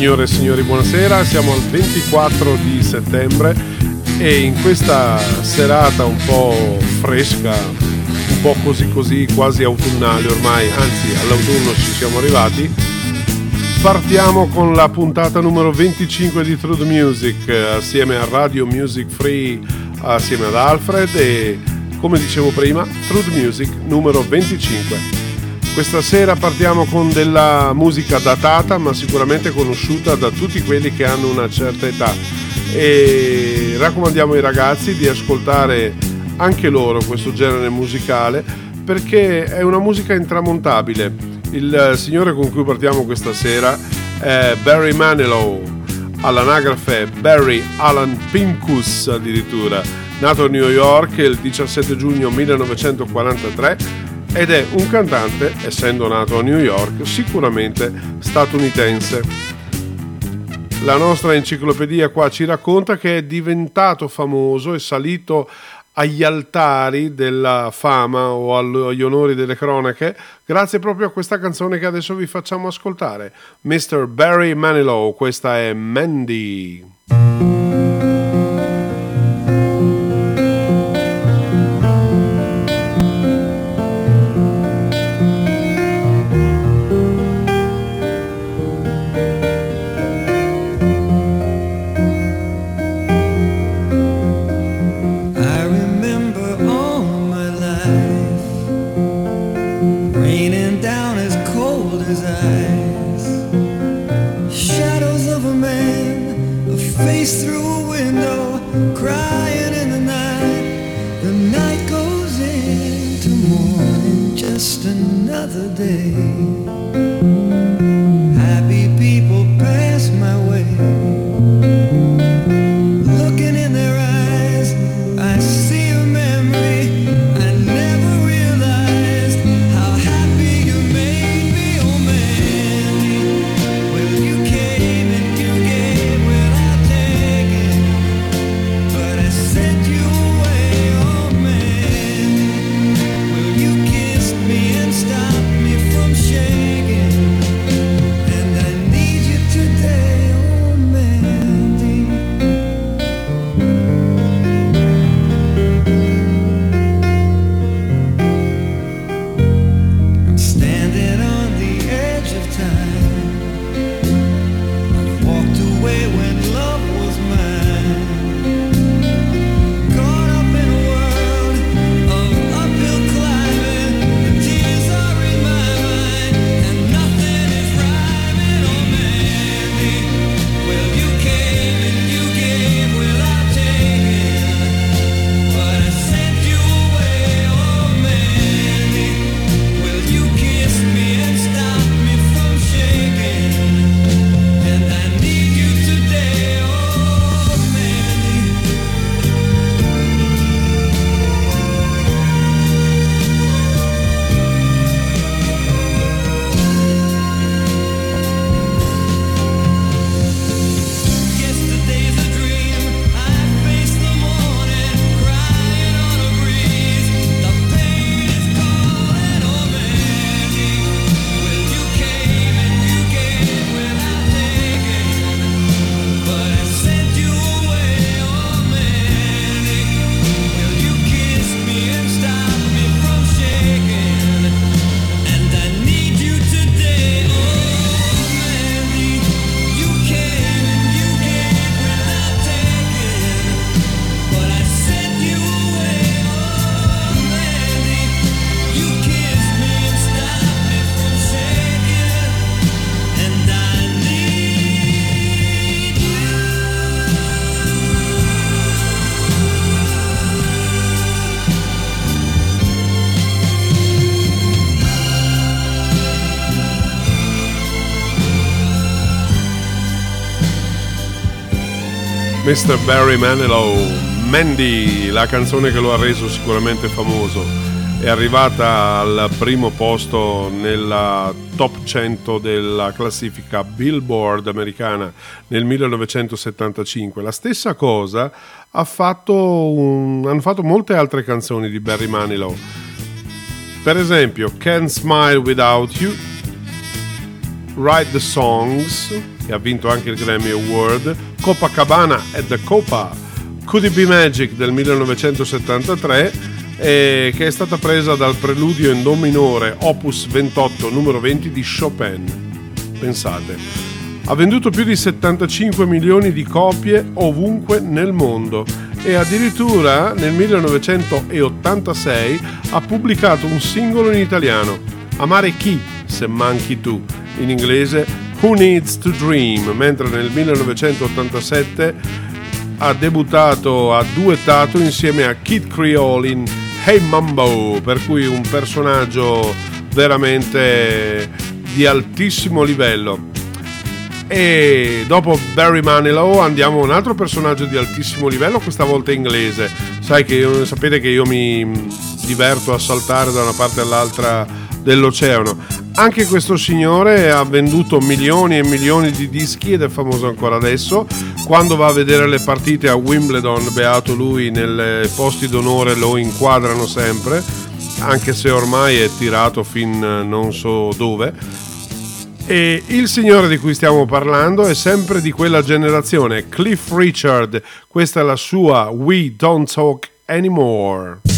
Signore e signori, buonasera. Siamo al 24 di settembre e in questa serata un po' fresca, un po' così così, quasi autunnale ormai, anzi all'autunno ci siamo arrivati, partiamo con la puntata numero 25 di True the Music assieme a Radio Music Free, assieme ad Alfred e come dicevo prima, True the Music numero 25. Questa sera partiamo con della musica datata ma sicuramente conosciuta da tutti quelli che hanno una certa età. E raccomandiamo ai ragazzi di ascoltare anche loro questo genere musicale perché è una musica intramontabile. Il signore con cui partiamo questa sera è Barry Manilow, all'anagrafe Barry Alan Pincus addirittura, nato a New York il 17 giugno 1943 ed è un cantante, essendo nato a New York, sicuramente statunitense. La nostra enciclopedia qua ci racconta che è diventato famoso e salito agli altari della fama o agli onori delle cronache grazie proprio a questa canzone che adesso vi facciamo ascoltare. Mr. Barry Manilow, questa è Mandy. Mr. Barry Manilow, Mandy, la canzone che lo ha reso sicuramente famoso, è arrivata al primo posto nella top 100 della classifica Billboard americana nel 1975. La stessa cosa ha fatto un, hanno fatto molte altre canzoni di Barry Manilow. Per esempio, Can't Smile Without You, Write the Songs, che ha vinto anche il Grammy Award, Copacabana at the Copa, Could It Be Magic del 1973, eh, che è stata presa dal preludio in Do minore opus 28 numero 20 di Chopin. Pensate, ha venduto più di 75 milioni di copie ovunque nel mondo e addirittura nel 1986 ha pubblicato un singolo in italiano, Amare chi se manchi tu, in inglese Who Needs to Dream, mentre nel 1987 ha debuttato, ha duettato insieme a Kid Creole in Hey Mambo, per cui un personaggio veramente di altissimo livello. E dopo Barry Manilow andiamo a un altro personaggio di altissimo livello, questa volta inglese. Che io, sapete che io mi diverto a saltare da una parte all'altra dell'oceano. Anche questo signore ha venduto milioni e milioni di dischi ed è famoso ancora adesso. Quando va a vedere le partite a Wimbledon, beato lui, nei posti d'onore lo inquadrano sempre, anche se ormai è tirato fin non so dove. E il signore di cui stiamo parlando è sempre di quella generazione, Cliff Richard. Questa è la sua We Don't Talk Anymore.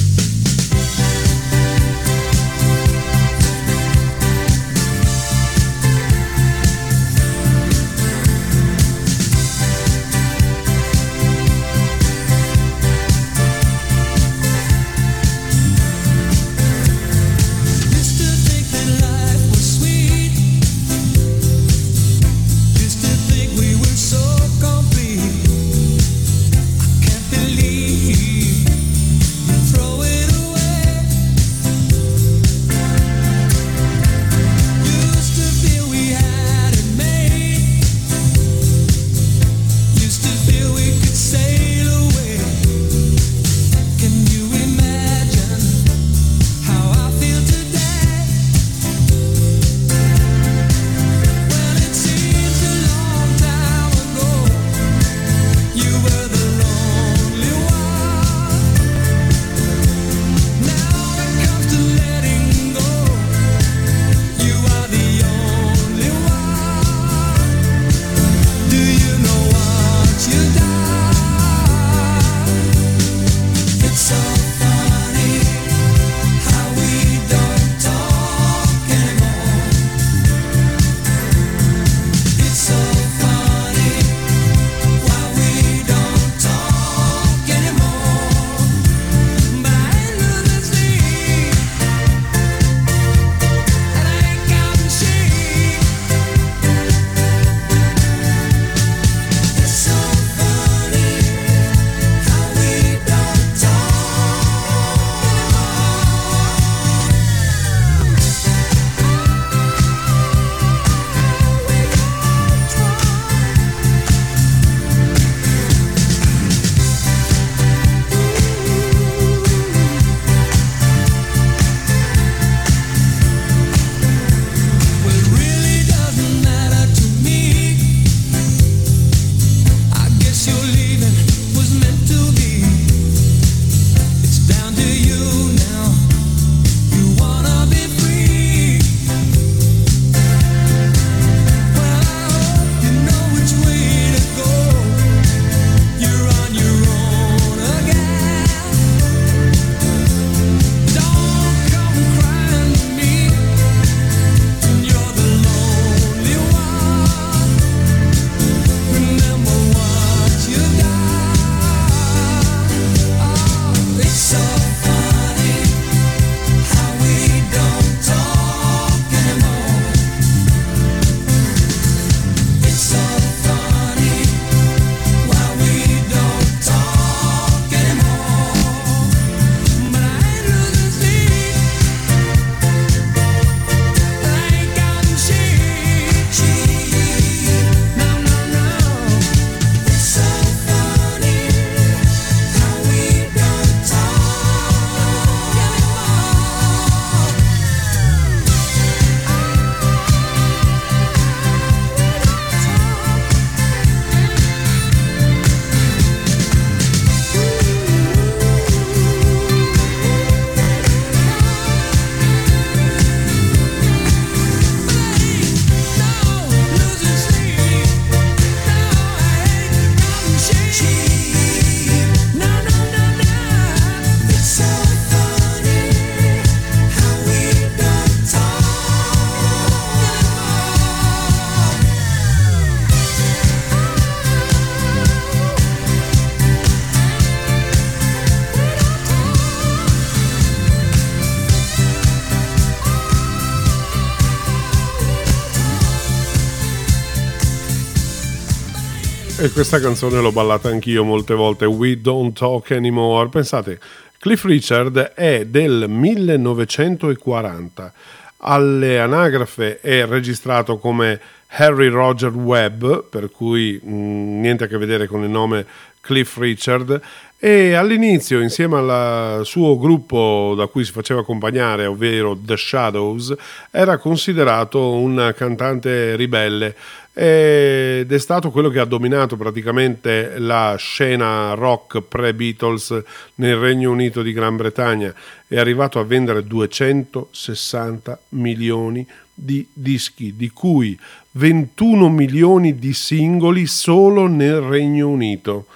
E questa canzone l'ho ballata anch'io molte volte, We Don't Talk Anymore. Pensate, Cliff Richard è del 1940. Alle anagrafe è registrato come Harry Roger Webb, per cui mh, mm, niente a che vedere con il nome Cliff Richard, e all'inizio insieme al suo gruppo da cui si faceva accompagnare, ovvero The Shadows, era considerato un cantante ribelle ed è stato quello che ha dominato praticamente la scena rock pre-Beatles nel Regno Unito di Gran Bretagna. È arrivato a vendere 260 milioni di dischi, di cui 21 milioni di singoli solo nel Regno Unito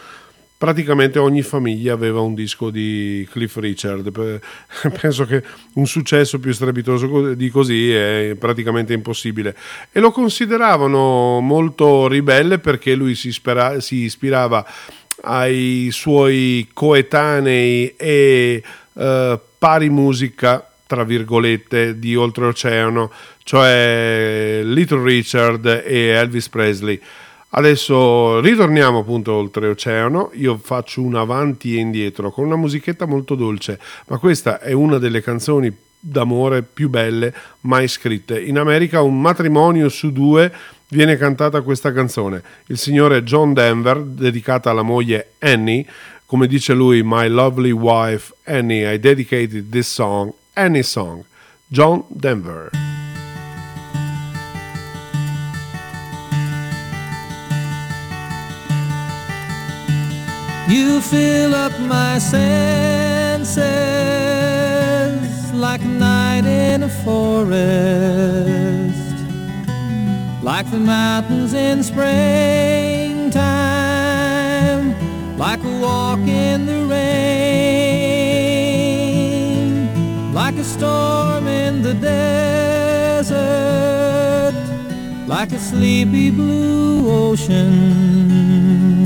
praticamente ogni famiglia aveva un disco di Cliff Richard. Penso che un successo più strepitoso di così è praticamente impossibile. E lo consideravano molto ribelle perché lui si, spera- si ispirava ai suoi coetanei e uh, pari musica, tra virgolette, di oltreoceano, cioè Little Richard e Elvis Presley. Adesso ritorniamo appunto oltreoceano, io faccio un avanti e indietro con una musichetta molto dolce, ma questa è una delle canzoni d'amore più belle mai scritte. In America un matrimonio su due viene cantata questa canzone. Il signore John Denver, dedicata alla moglie Annie, come dice lui, My lovely wife Annie, I dedicated this song, Annie Song. John Denver. You fill up my senses like a night in a forest, like the mountains in springtime, like a walk in the rain, like a storm in the desert, like a sleepy blue ocean.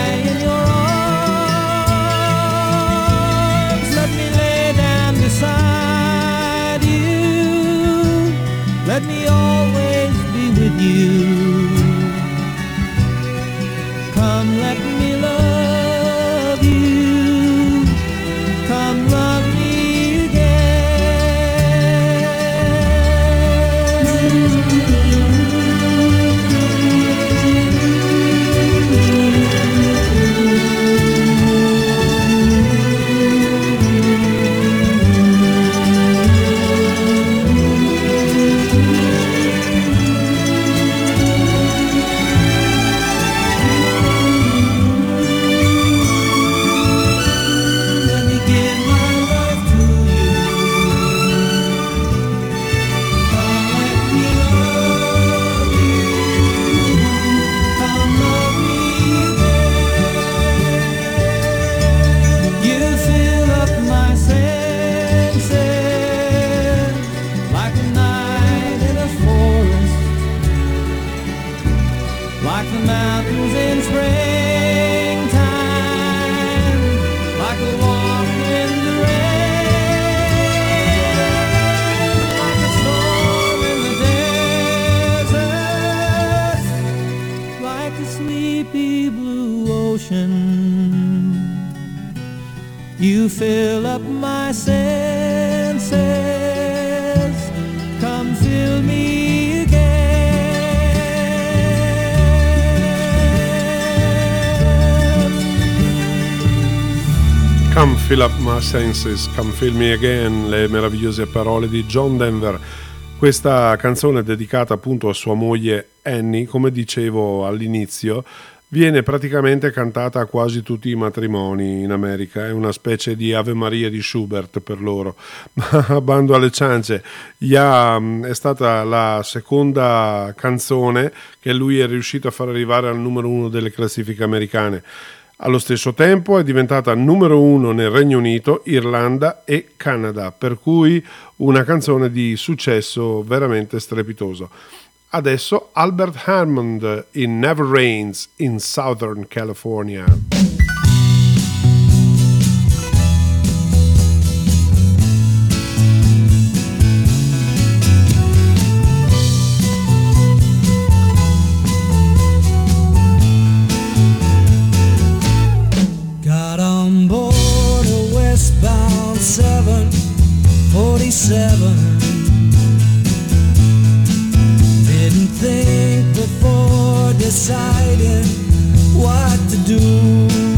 you. Senses, come fill me again, le meravigliose parole di John Denver. Questa canzone è dedicata appunto a sua moglie Annie, come dicevo all'inizio, viene praticamente cantata a quasi tutti i matrimoni in America, è una specie di Ave Maria di Schubert per loro. Ma bando alle ciance, ha, mm, è stata la seconda canzone che lui è riuscito a far arrivare al numero uno delle classifiche americane. Allo stesso tempo è diventata numero uno nel Regno Unito, Irlanda e Canada, per cui una canzone di successo veramente strepitoso. Adesso Albert Hammond in Never Rains in Southern California. seven. Didn't think before deciding what to do.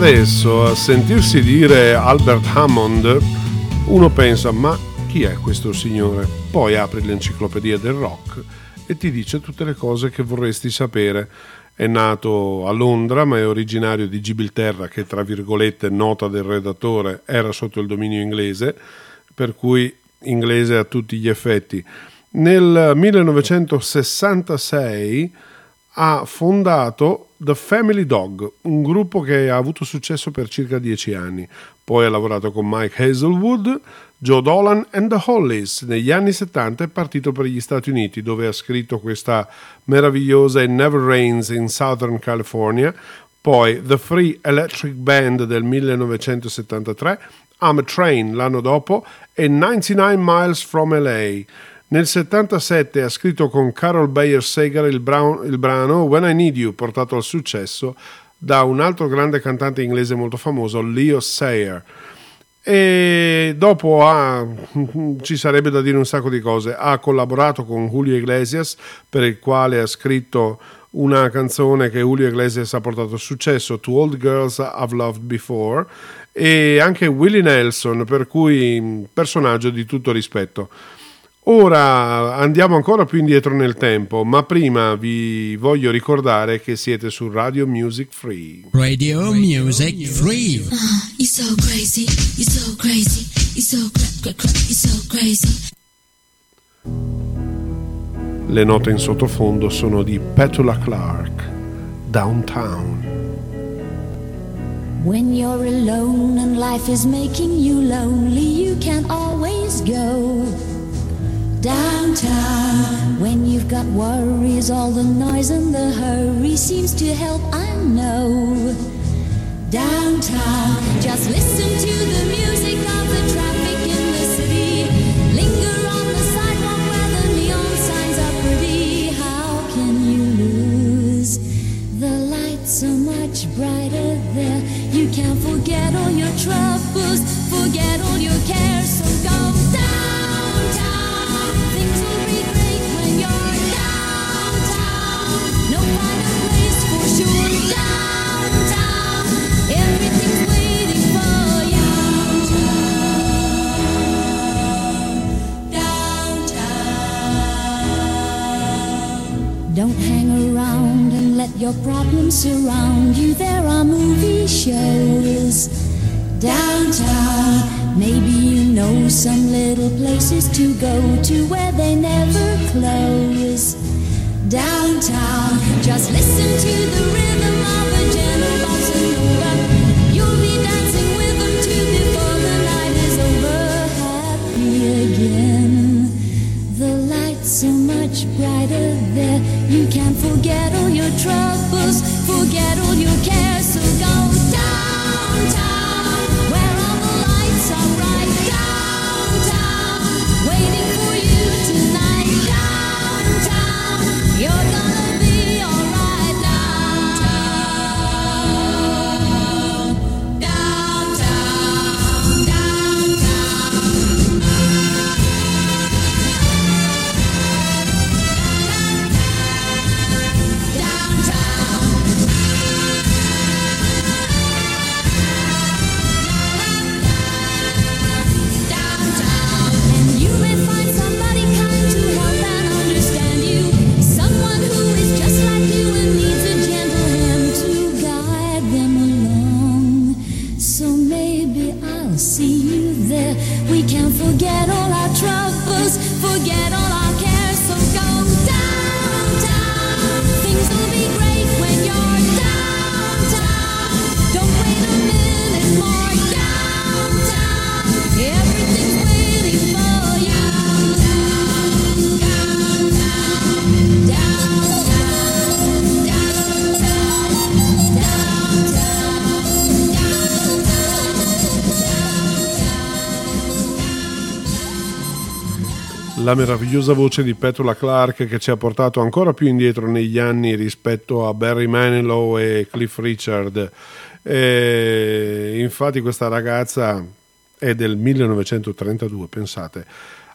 Adesso a sentirsi dire Albert Hammond, uno pensa ma chi è questo signore? Poi apri l'enciclopedia del rock e ti dice tutte le cose che vorresti sapere. È nato a Londra ma è originario di Gibilterra che tra virgolette nota del redattore era sotto il dominio inglese, per cui inglese a tutti gli effetti. Nel 1966 ha fondato The Family Dog, un gruppo che ha avuto successo per circa dieci anni. Poi ha lavorato con Mike Hazelwood, Joe Dolan and the Hollies. Negli anni 70 è partito per gli Stati Uniti, dove ha scritto questa meravigliosa It Never Rains in Southern California. Poi The Free Electric Band del 1973, I'm a Train l'anno dopo e 99 Miles from LA. Nel 77 ha scritto con Carol Bayer Sager il, il, brano When I Need You, portato al successo da un altro grande cantante inglese molto famoso, Leo Sayer. E dopo ha, ci sarebbe da dire un sacco di cose. Ha collaborato con Julio Iglesias, per il quale ha scritto una canzone che Julio Iglesias ha portato successo, To Old Girls I've Loved Before, e anche Willie Nelson, per cui personaggio di tutto rispetto. Ora andiamo ancora più indietro nel tempo, ma prima vi voglio ricordare che siete su Radio Music Free. Radio Music Free. Uh, you so crazy, you so crazy, you so cra- cra- cra- you so crazy. Le note in sottofondo sono di Petula Clark, Downtown. When you're alone and life is making you lonely, you can always go downtown. When you've got worries, all the noise and the hurry seems to help, I know. Downtown, just listen to the music of the traffic in the city. Linger on the sidewalk where the neon signs are pretty. How can you lose? The lights are much brighter there. You can forget all your troubles, forget all your cares. So go downtown. Don't hang around and let your problems surround you. There are movie shows downtown. Maybe you know some little places to go to where they never close. Downtown, just listen to the rhythm of a gentle bossa. You'll be dancing with them too before the night is over. Happy again. The lights are much brighter there. You can forget all your troubles, forget all your cares. So go downtown, La meravigliosa voce di Petula Clark che ci ha portato ancora più indietro negli anni rispetto a Barry Manilow e Cliff Richard. E infatti questa ragazza è del 1932, pensate.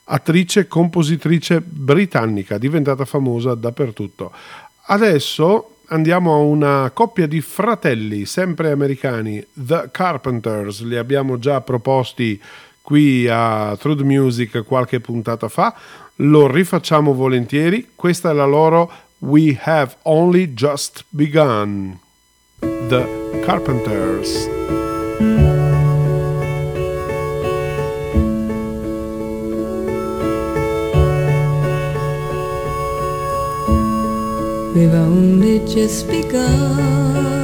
Attrice, compositrice britannica, diventata famosa dappertutto. Adesso andiamo a una coppia di fratelli, sempre americani, The Carpenters. Li abbiamo già proposti qui a Truth Music qualche puntata fa. Lo rifacciamo volentieri. Questa è la loro We Have Only Just Begun. The Carpenters. We've only just begun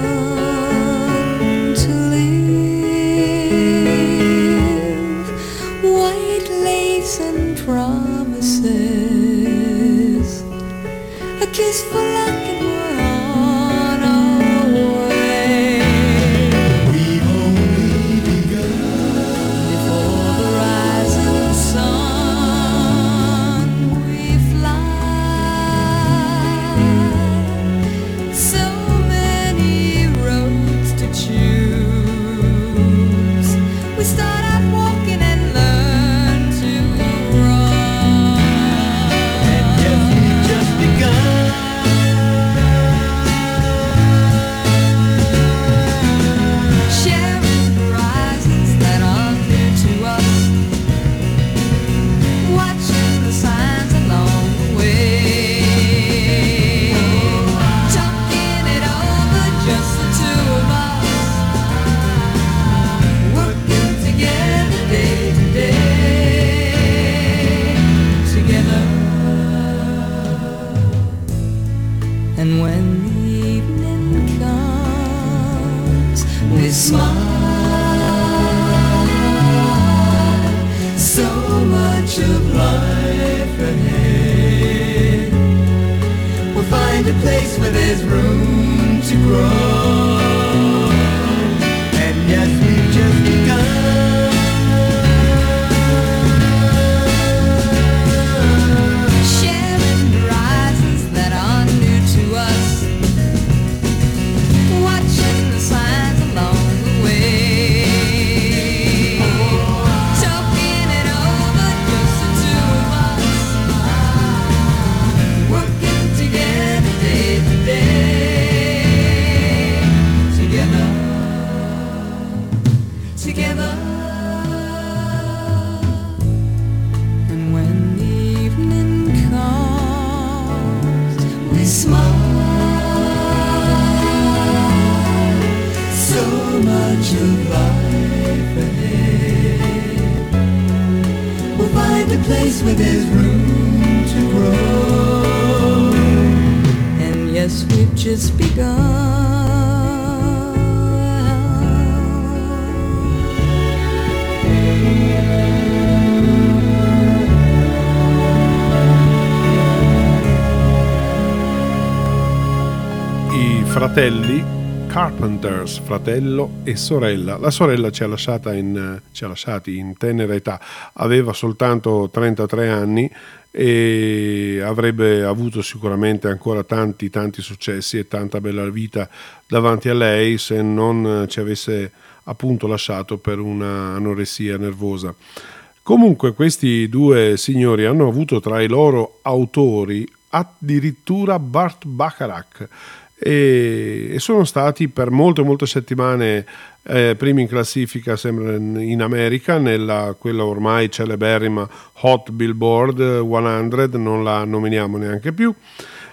A where there's room to grow. And yes, we've just begun. Fratelli Carpenters, fratello e sorella. La sorella ci ha, in, ci ha lasciati in tenera età, aveva soltanto 33 anni e avrebbe avuto sicuramente ancora tanti tanti successi e tanta bella vita davanti a lei se non ci avesse appunto lasciato per una anoressia nervosa. Comunque questi due signori hanno avuto tra i loro autori addirittura Bart Bacharach e, sono stati per molte molte settimane eh, primi in classifica sempre in America nella quella ormai celeberrima Hot Billboard 100 non la nominiamo neanche più.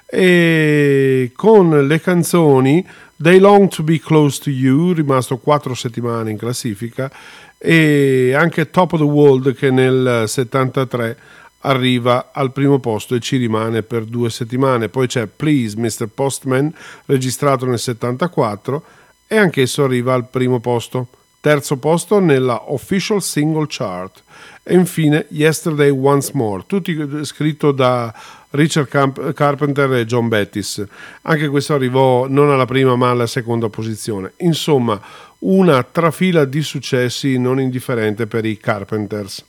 E con le canzoni They Long to Be Close to You rimasto quattro settimane in classifica e anche Top of the World che nel 73 arriva al primo posto e ci rimane per due settimane. Poi c'è Please Mr. Postman, registrato nel 74 e anch'esso arriva al primo posto. Terzo posto nella Official Single Chart. E infine Yesterday Once More, tutti scritto da Richard Camp- Carpenter e John Bettis. Anche questo arrivò non alla prima ma alla seconda posizione. Insomma, una trafila di successi non indifferente per i Carpenters.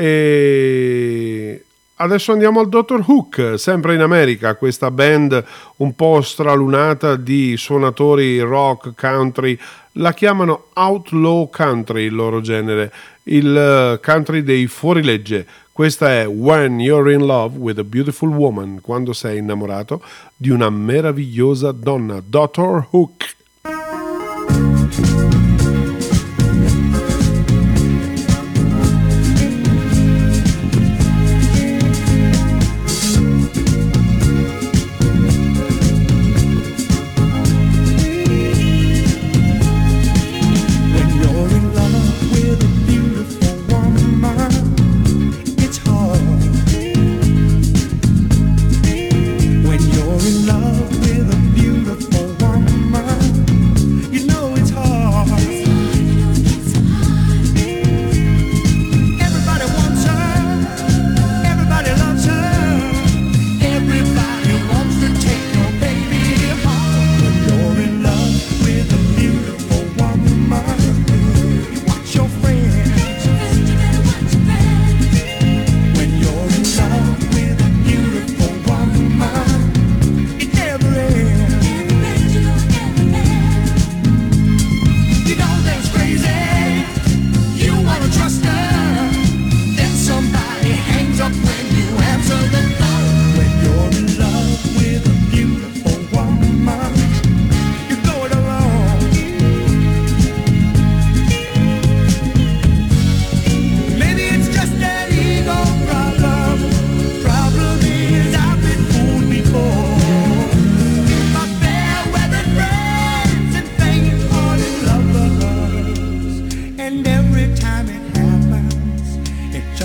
E adesso andiamo al Dr. Hook, sempre in America, questa band un po' stralunata di suonatori rock, country, la chiamano outlaw country il loro genere, il country dei fuorilegge. Questa è When You're in Love with a Beautiful Woman, quando sei innamorato di una meravigliosa donna, Dr. Hook.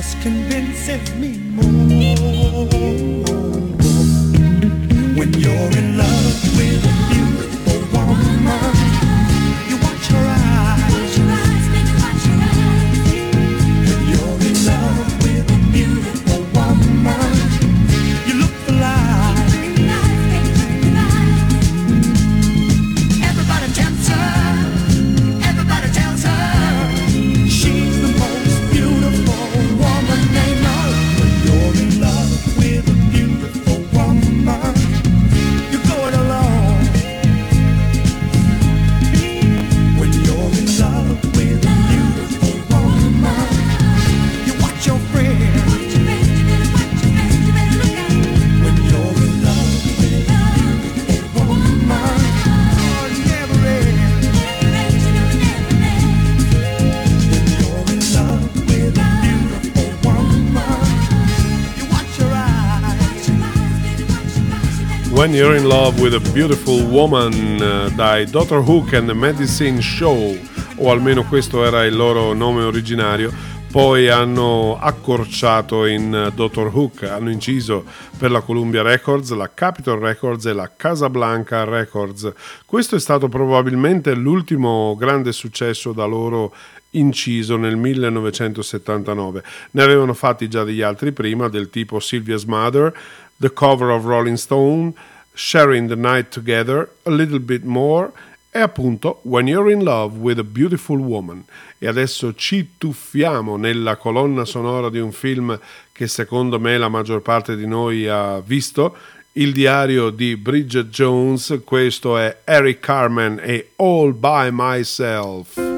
just convinces me more. When You're in Love with a Beautiful Woman eh, dai Dr. Hook and the Medicine Show, o almeno questo era il loro nome originario. Poi hanno accorciato in eh, Dr. Hook, hanno inciso per la Columbia Records, la Capitol Records e la Casablanca Records. Questo è stato probabilmente l'ultimo grande successo da loro inciso nel 1979. Ne avevano fatti già degli altri prima, del tipo Sylvia's Mother, The Cover of Rolling Stone, Sharing the Night Together, A Little Bit More e appunto When You're in Love with a Beautiful Woman. E adesso ci tuffiamo nella colonna sonora di un film che secondo me la maggior parte di noi ha visto, il diario di Bridget Jones, questo è Eric Carmen e All by Myself.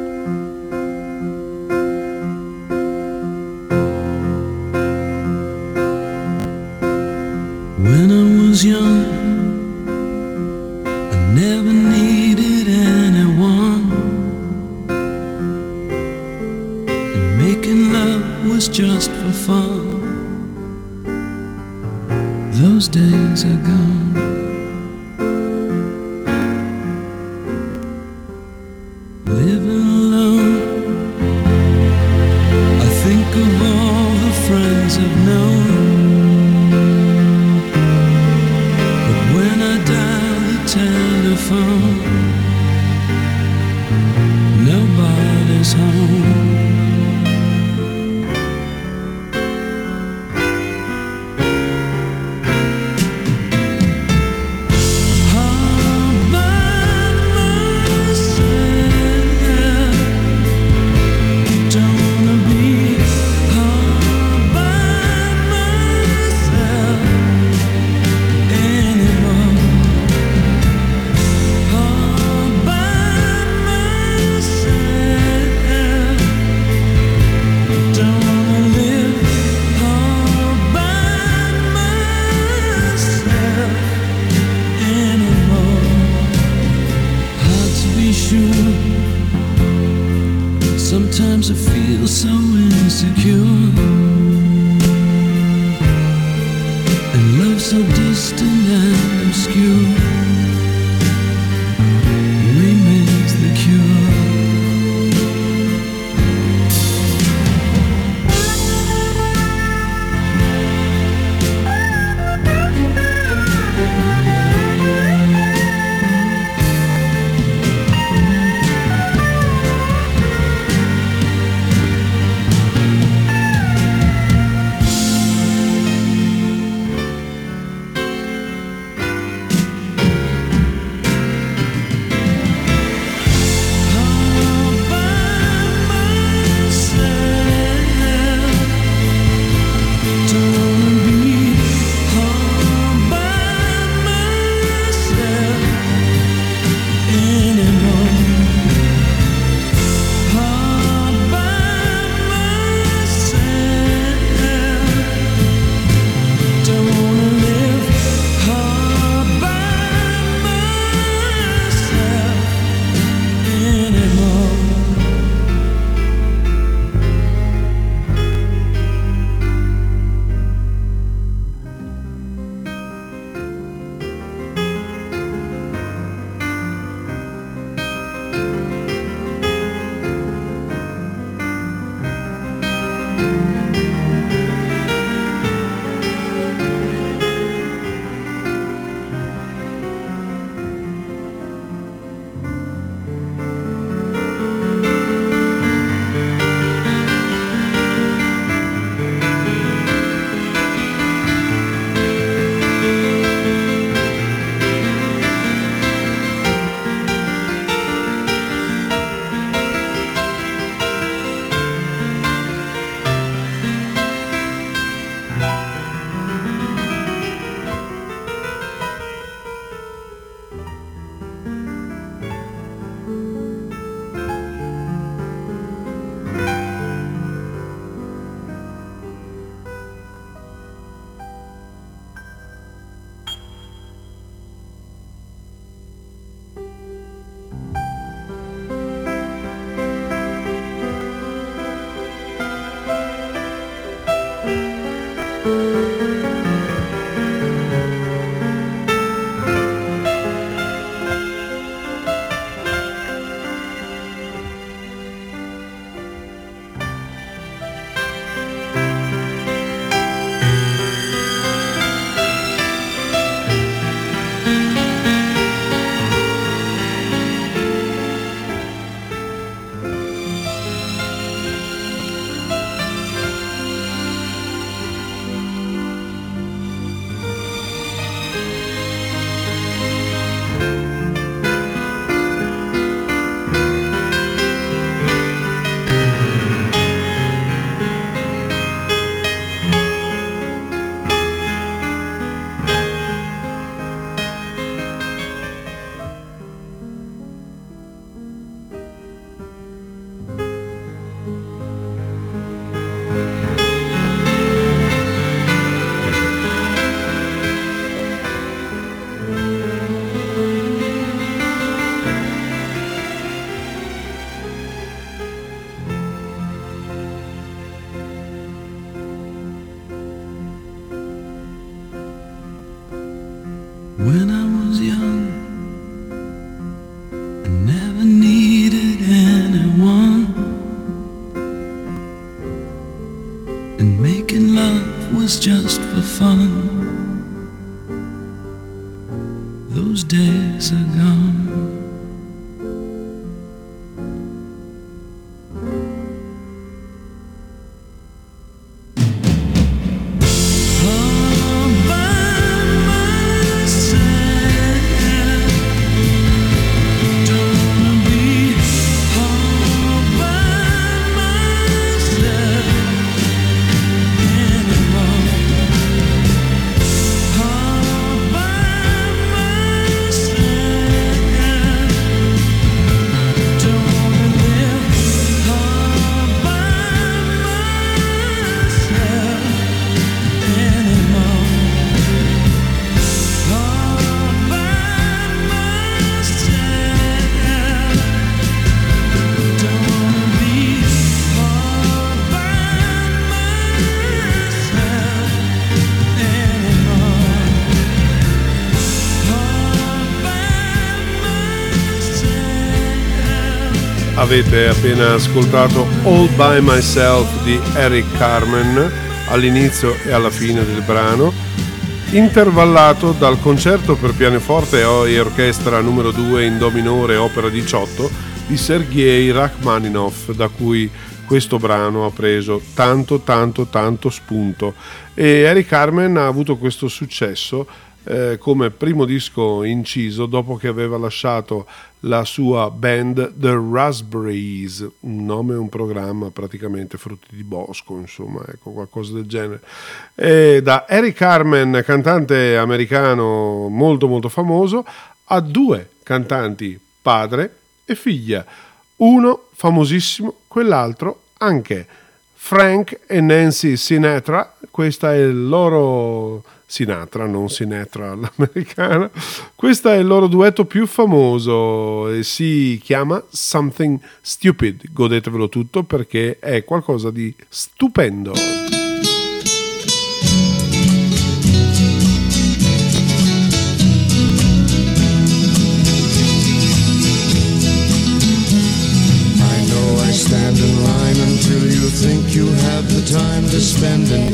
And making love was just for fun. Those days are gone. Avete appena ascoltato All By Myself di Eric Carmen all'inizio e alla fine del brano, intervallato dal concerto per pianoforte e orchestra numero 2 in Do minore opera 18 di Sergei Rachmaninoff, da cui questo brano ha preso tanto tanto tanto spunto. E Eric Carmen ha avuto questo successo eh, come primo disco inciso dopo che aveva lasciato la sua band The Raspberries, un nome e un programma praticamente frutti di bosco, insomma, ecco qualcosa del genere. E da Eric Carmen, cantante americano molto molto famoso, a due cantanti, padre e figlia, uno famosissimo, quell'altro anche. Frank e Nancy Sinatra, questa è il loro Sinatra, non Sinatra all'americana. Questo è il loro duetto più famoso e si chiama Something Stupid. Godetevelo tutto perché è qualcosa di stupendo. I know I stand in line until you think you have the time to spend an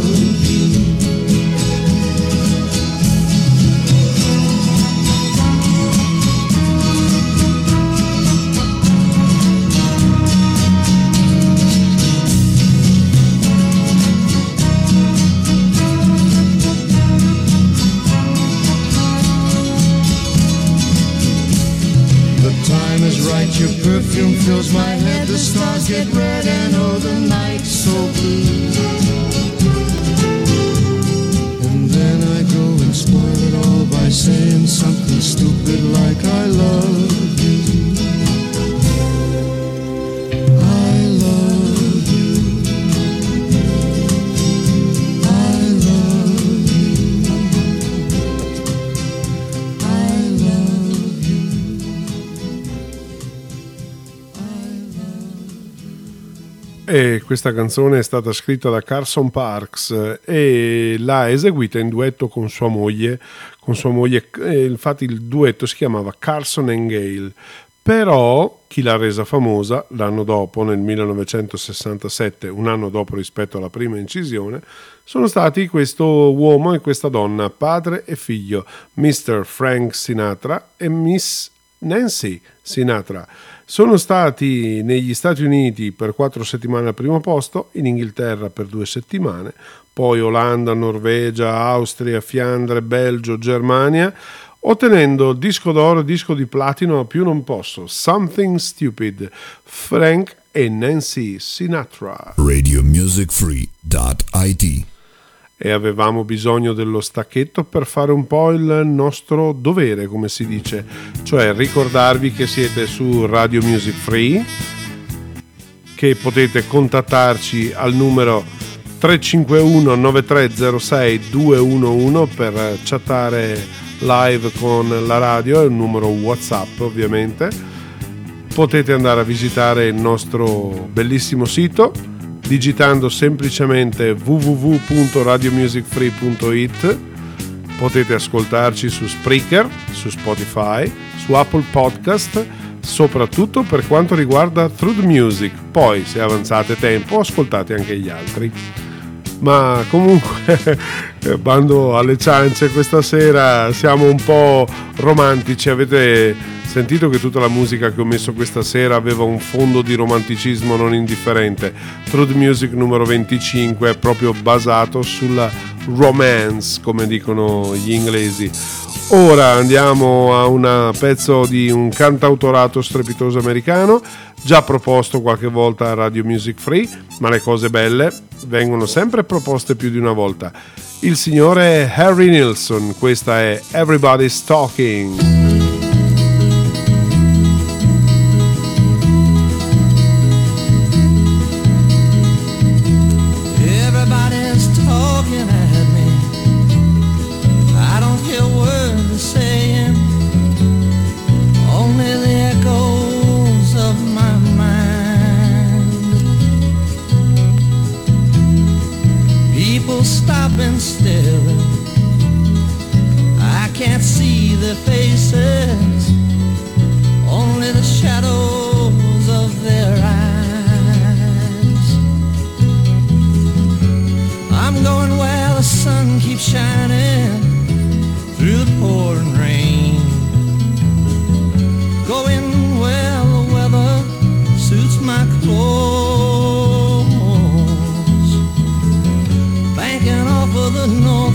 perfume fills my head, the stars get red and oh the night's so blue. And then I go and spoil it all by saying something stupid like questa canzone è stata scritta da Carson Parks eh, e l'ha eseguita in duetto con sua moglie. Con sua moglie eh, infatti il duetto si chiamava Carson and Gale. Però chi l'ha resa famosa l'anno dopo, nel 1967, un anno dopo rispetto alla prima incisione, sono stati questo uomo e questa donna, padre e figlio, Mr. Frank Sinatra e Miss Nancy Sinatra. Sono stati negli Stati Uniti per quattro settimane al primo posto, in Inghilterra per due settimane, poi Olanda, Norvegia, Austria, Fiandre, Belgio, Germania, ottenendo disco d'oro e disco di platino a più non posso. Something Stupid, Frank e Nancy Sinatra. radiomusicfree.it e avevamo bisogno dello stacchetto per fare un po' il nostro dovere, come si dice, cioè ricordarvi che siete su Radio Music Free, che potete contattarci al numero 351 9306 211 per chattare live con la radio, è un numero WhatsApp ovviamente. Potete andare a visitare il nostro bellissimo sito digitando semplicemente www.radiomusicfree.it potete ascoltarci su Spreaker, su Spotify, su Apple Podcast, soprattutto per quanto riguarda Through the Music. Poi, se avanzate tempo, ascoltate anche gli altri. Ma comunque, bando alle ciance, questa sera siamo un po' romantici. Avete sentito che tutta la musica che ho messo questa sera aveva un fondo di romanticismo non indifferente. Truth Music numero 25 è proprio basato sulla romance, come dicono gli inglesi. Ora andiamo a un pezzo di un cantautorato strepitoso americano, già proposto qualche volta a Radio Music Free, ma le cose belle vengono sempre proposte più di una volta. Il signore Harry Nilsson, questa è Everybody's Talking. People stopping still. I can't see their faces, only the shadows of their eyes. I'm going where the sun keeps shining through the pouring rain. The northeast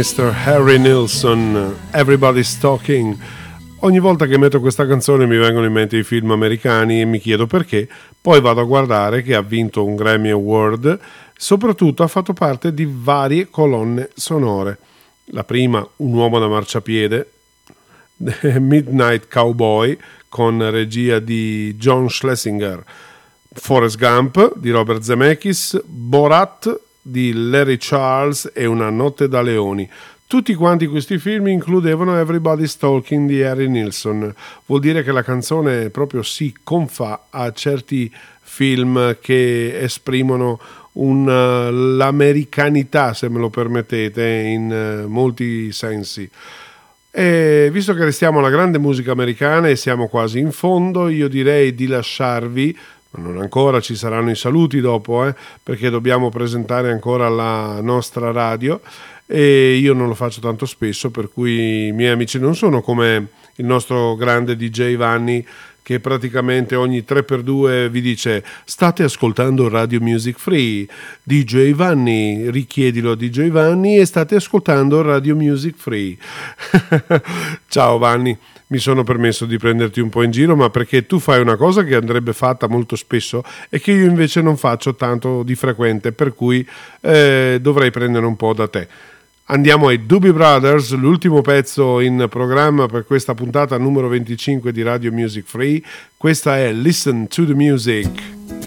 Mr. Harry Nilsson, Everybody's Talking. Ogni volta che metto questa canzone mi vengono in mente i film americani e mi chiedo perché, poi vado a guardare che ha vinto un Grammy Award Soprattutto ha fatto parte di varie colonne sonore. La prima, Un uomo da marciapiede, Midnight Cowboy con regia di John Schlesinger, Forrest Gump di Robert Zemeckis, Borat di Larry Charles e Una notte da leoni. Tutti quanti questi film includevano Everybody's Talking di Harry Nilsson. Vuol dire che la canzone proprio si confà a certi film che esprimono un, eh, l'americanità, se me lo permettete, in eh, molti sensi. E visto che restiamo alla grande musica americana e siamo quasi in fondo, io direi di lasciarvi, ma non ancora, ci saranno i saluti dopo, eh, perché dobbiamo presentare ancora la nostra radio e io non lo faccio tanto spesso, per cui i miei amici non sono come il nostro grande DJ Vanni che praticamente ogni 3x2 vi dice state ascoltando Radio Music Free, DJ Vanni, richiedilo a DJ Vanni e state ascoltando Radio Music Free. Ciao Vanni, mi sono permesso di prenderti un po' in giro, ma perché tu fai una cosa che andrebbe fatta molto spesso e che io invece non faccio tanto di frequente, per cui eh, dovrei prendere un po' da te. Andiamo ai Doobie Brothers, l'ultimo pezzo in programma per questa puntata numero 25 di Radio Music Free. Questa è Listen to the Music.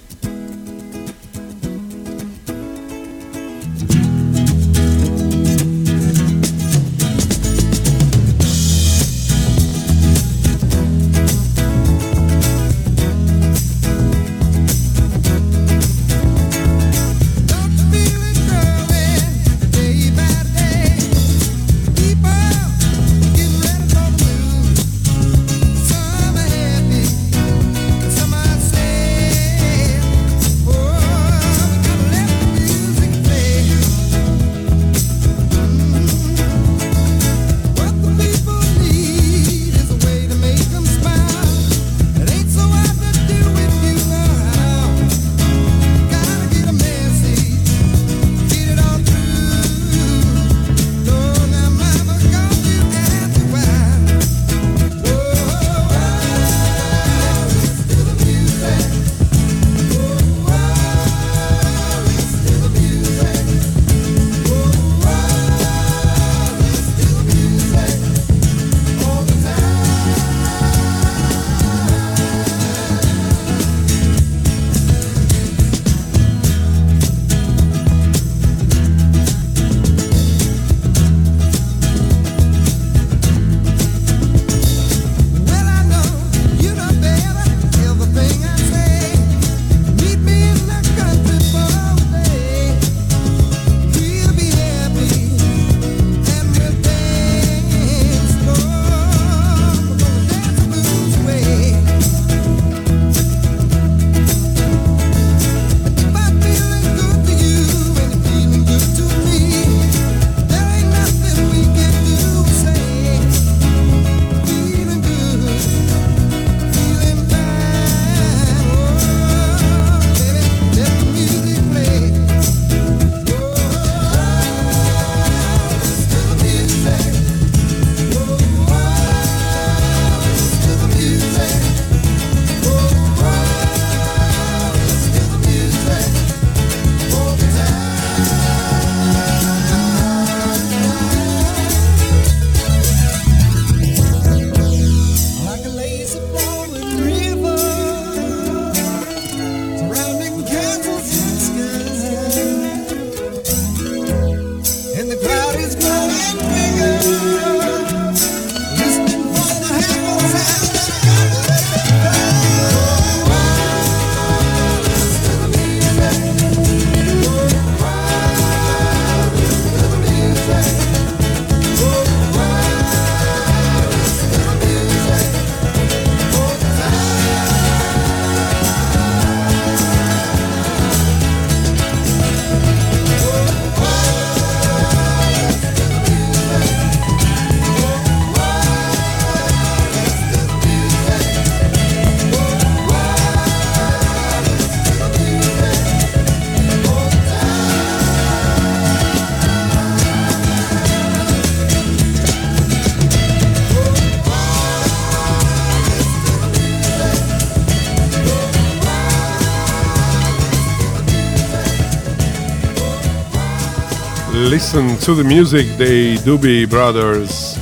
Listen to the music dei Doobie Brothers.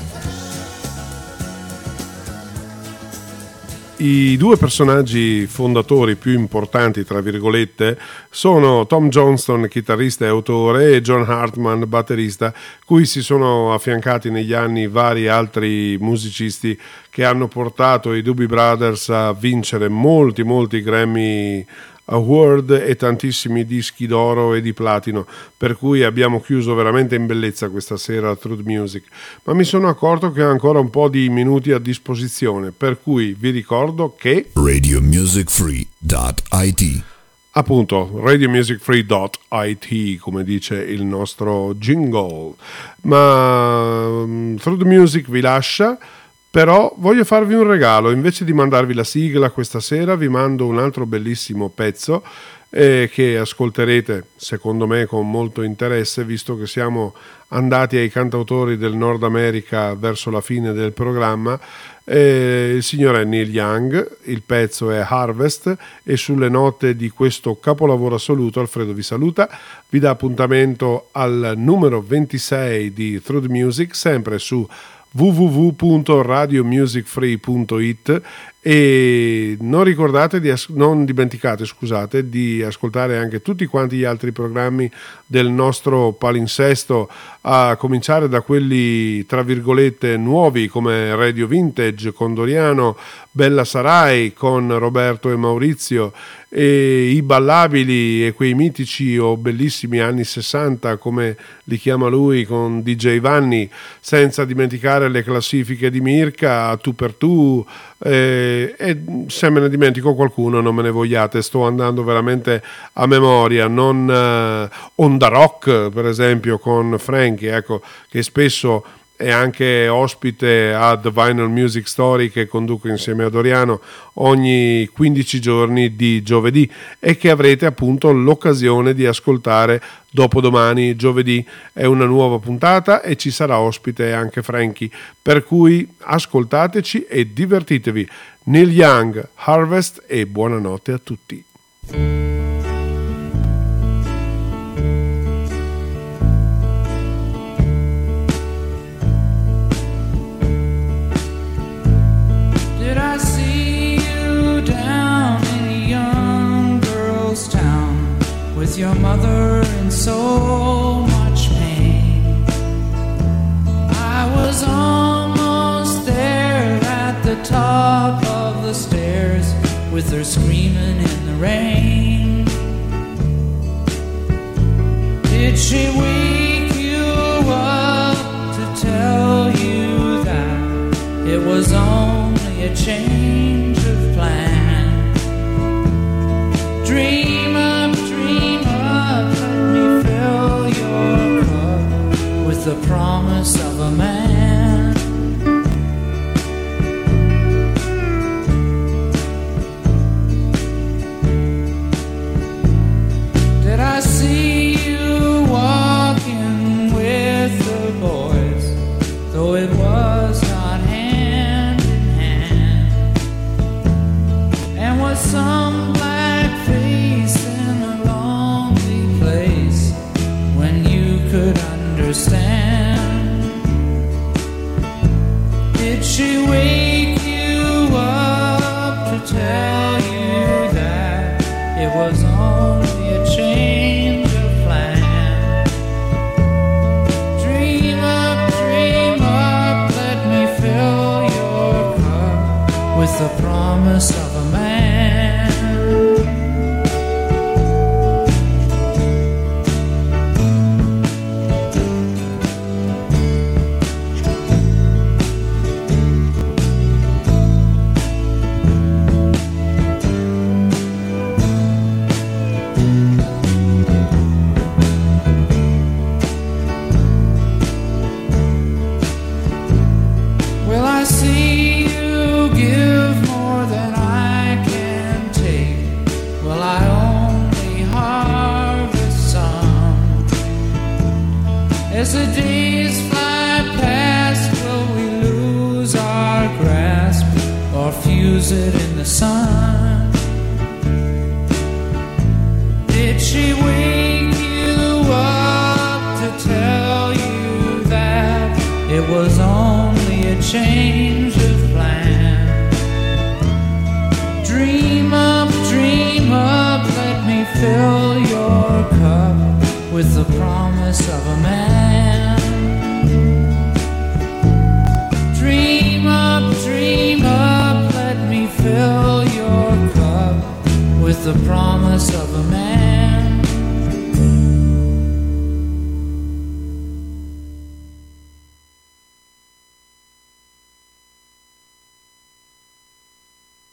I due personaggi fondatori più importanti, tra virgolette, sono Tom Johnston, chitarrista e autore, e John Hartman, batterista, cui si sono affiancati negli anni vari altri musicisti che hanno portato i Doobie Brothers a vincere molti, molti Grammy Award e tantissimi dischi d'oro e di platino, per cui abbiamo chiuso veramente in bellezza questa sera Truth Music. Ma mi sono accorto che ho ancora un po' di minuti a disposizione, per cui vi ricordo che radiomusicfree.it appunto radiomusicfree.it come dice il nostro jingle ma Through the Music vi lascia però voglio farvi un regalo, invece di mandarvi la sigla questa sera vi mando un altro bellissimo pezzo eh, che ascolterete secondo me con molto interesse visto che siamo andati ai cantautori del Nord America verso la fine del programma. Eh, il signore è Neil Young, il pezzo è Harvest e sulle note di questo capolavoro assoluto Alfredo vi saluta, vi dà appuntamento al numero 26 di Through the Music sempre su www.radiomusicfree.it e non ricordate di as- non dimenticate scusate di ascoltare anche tutti quanti gli altri programmi del nostro palinsesto a cominciare da quelli tra virgolette nuovi come Radio Vintage con Doriano Bella Sarai con Roberto e Maurizio e i ballabili e quei mitici o bellissimi anni 60 come li chiama lui con DJ Vanni senza dimenticare le classifiche di Mirka tu per tu eh, e se me ne dimentico qualcuno non me ne vogliate sto andando veramente a memoria non eh, Onda Rock per esempio con Frankie ecco che spesso è anche ospite a The Vinyl Music Story che conduco insieme a Doriano ogni 15 giorni di giovedì e che avrete appunto l'occasione di ascoltare dopodomani. Giovedì è una nuova puntata e ci sarà ospite anche Frankie. Per cui ascoltateci e divertitevi. Neil Young, Harvest e buonanotte a tutti with your mother in so much pain? I was almost there at the top of the stairs with her screaming in the rain. Did she wake you up to tell you that it was only a change the promise of a man. 是唯。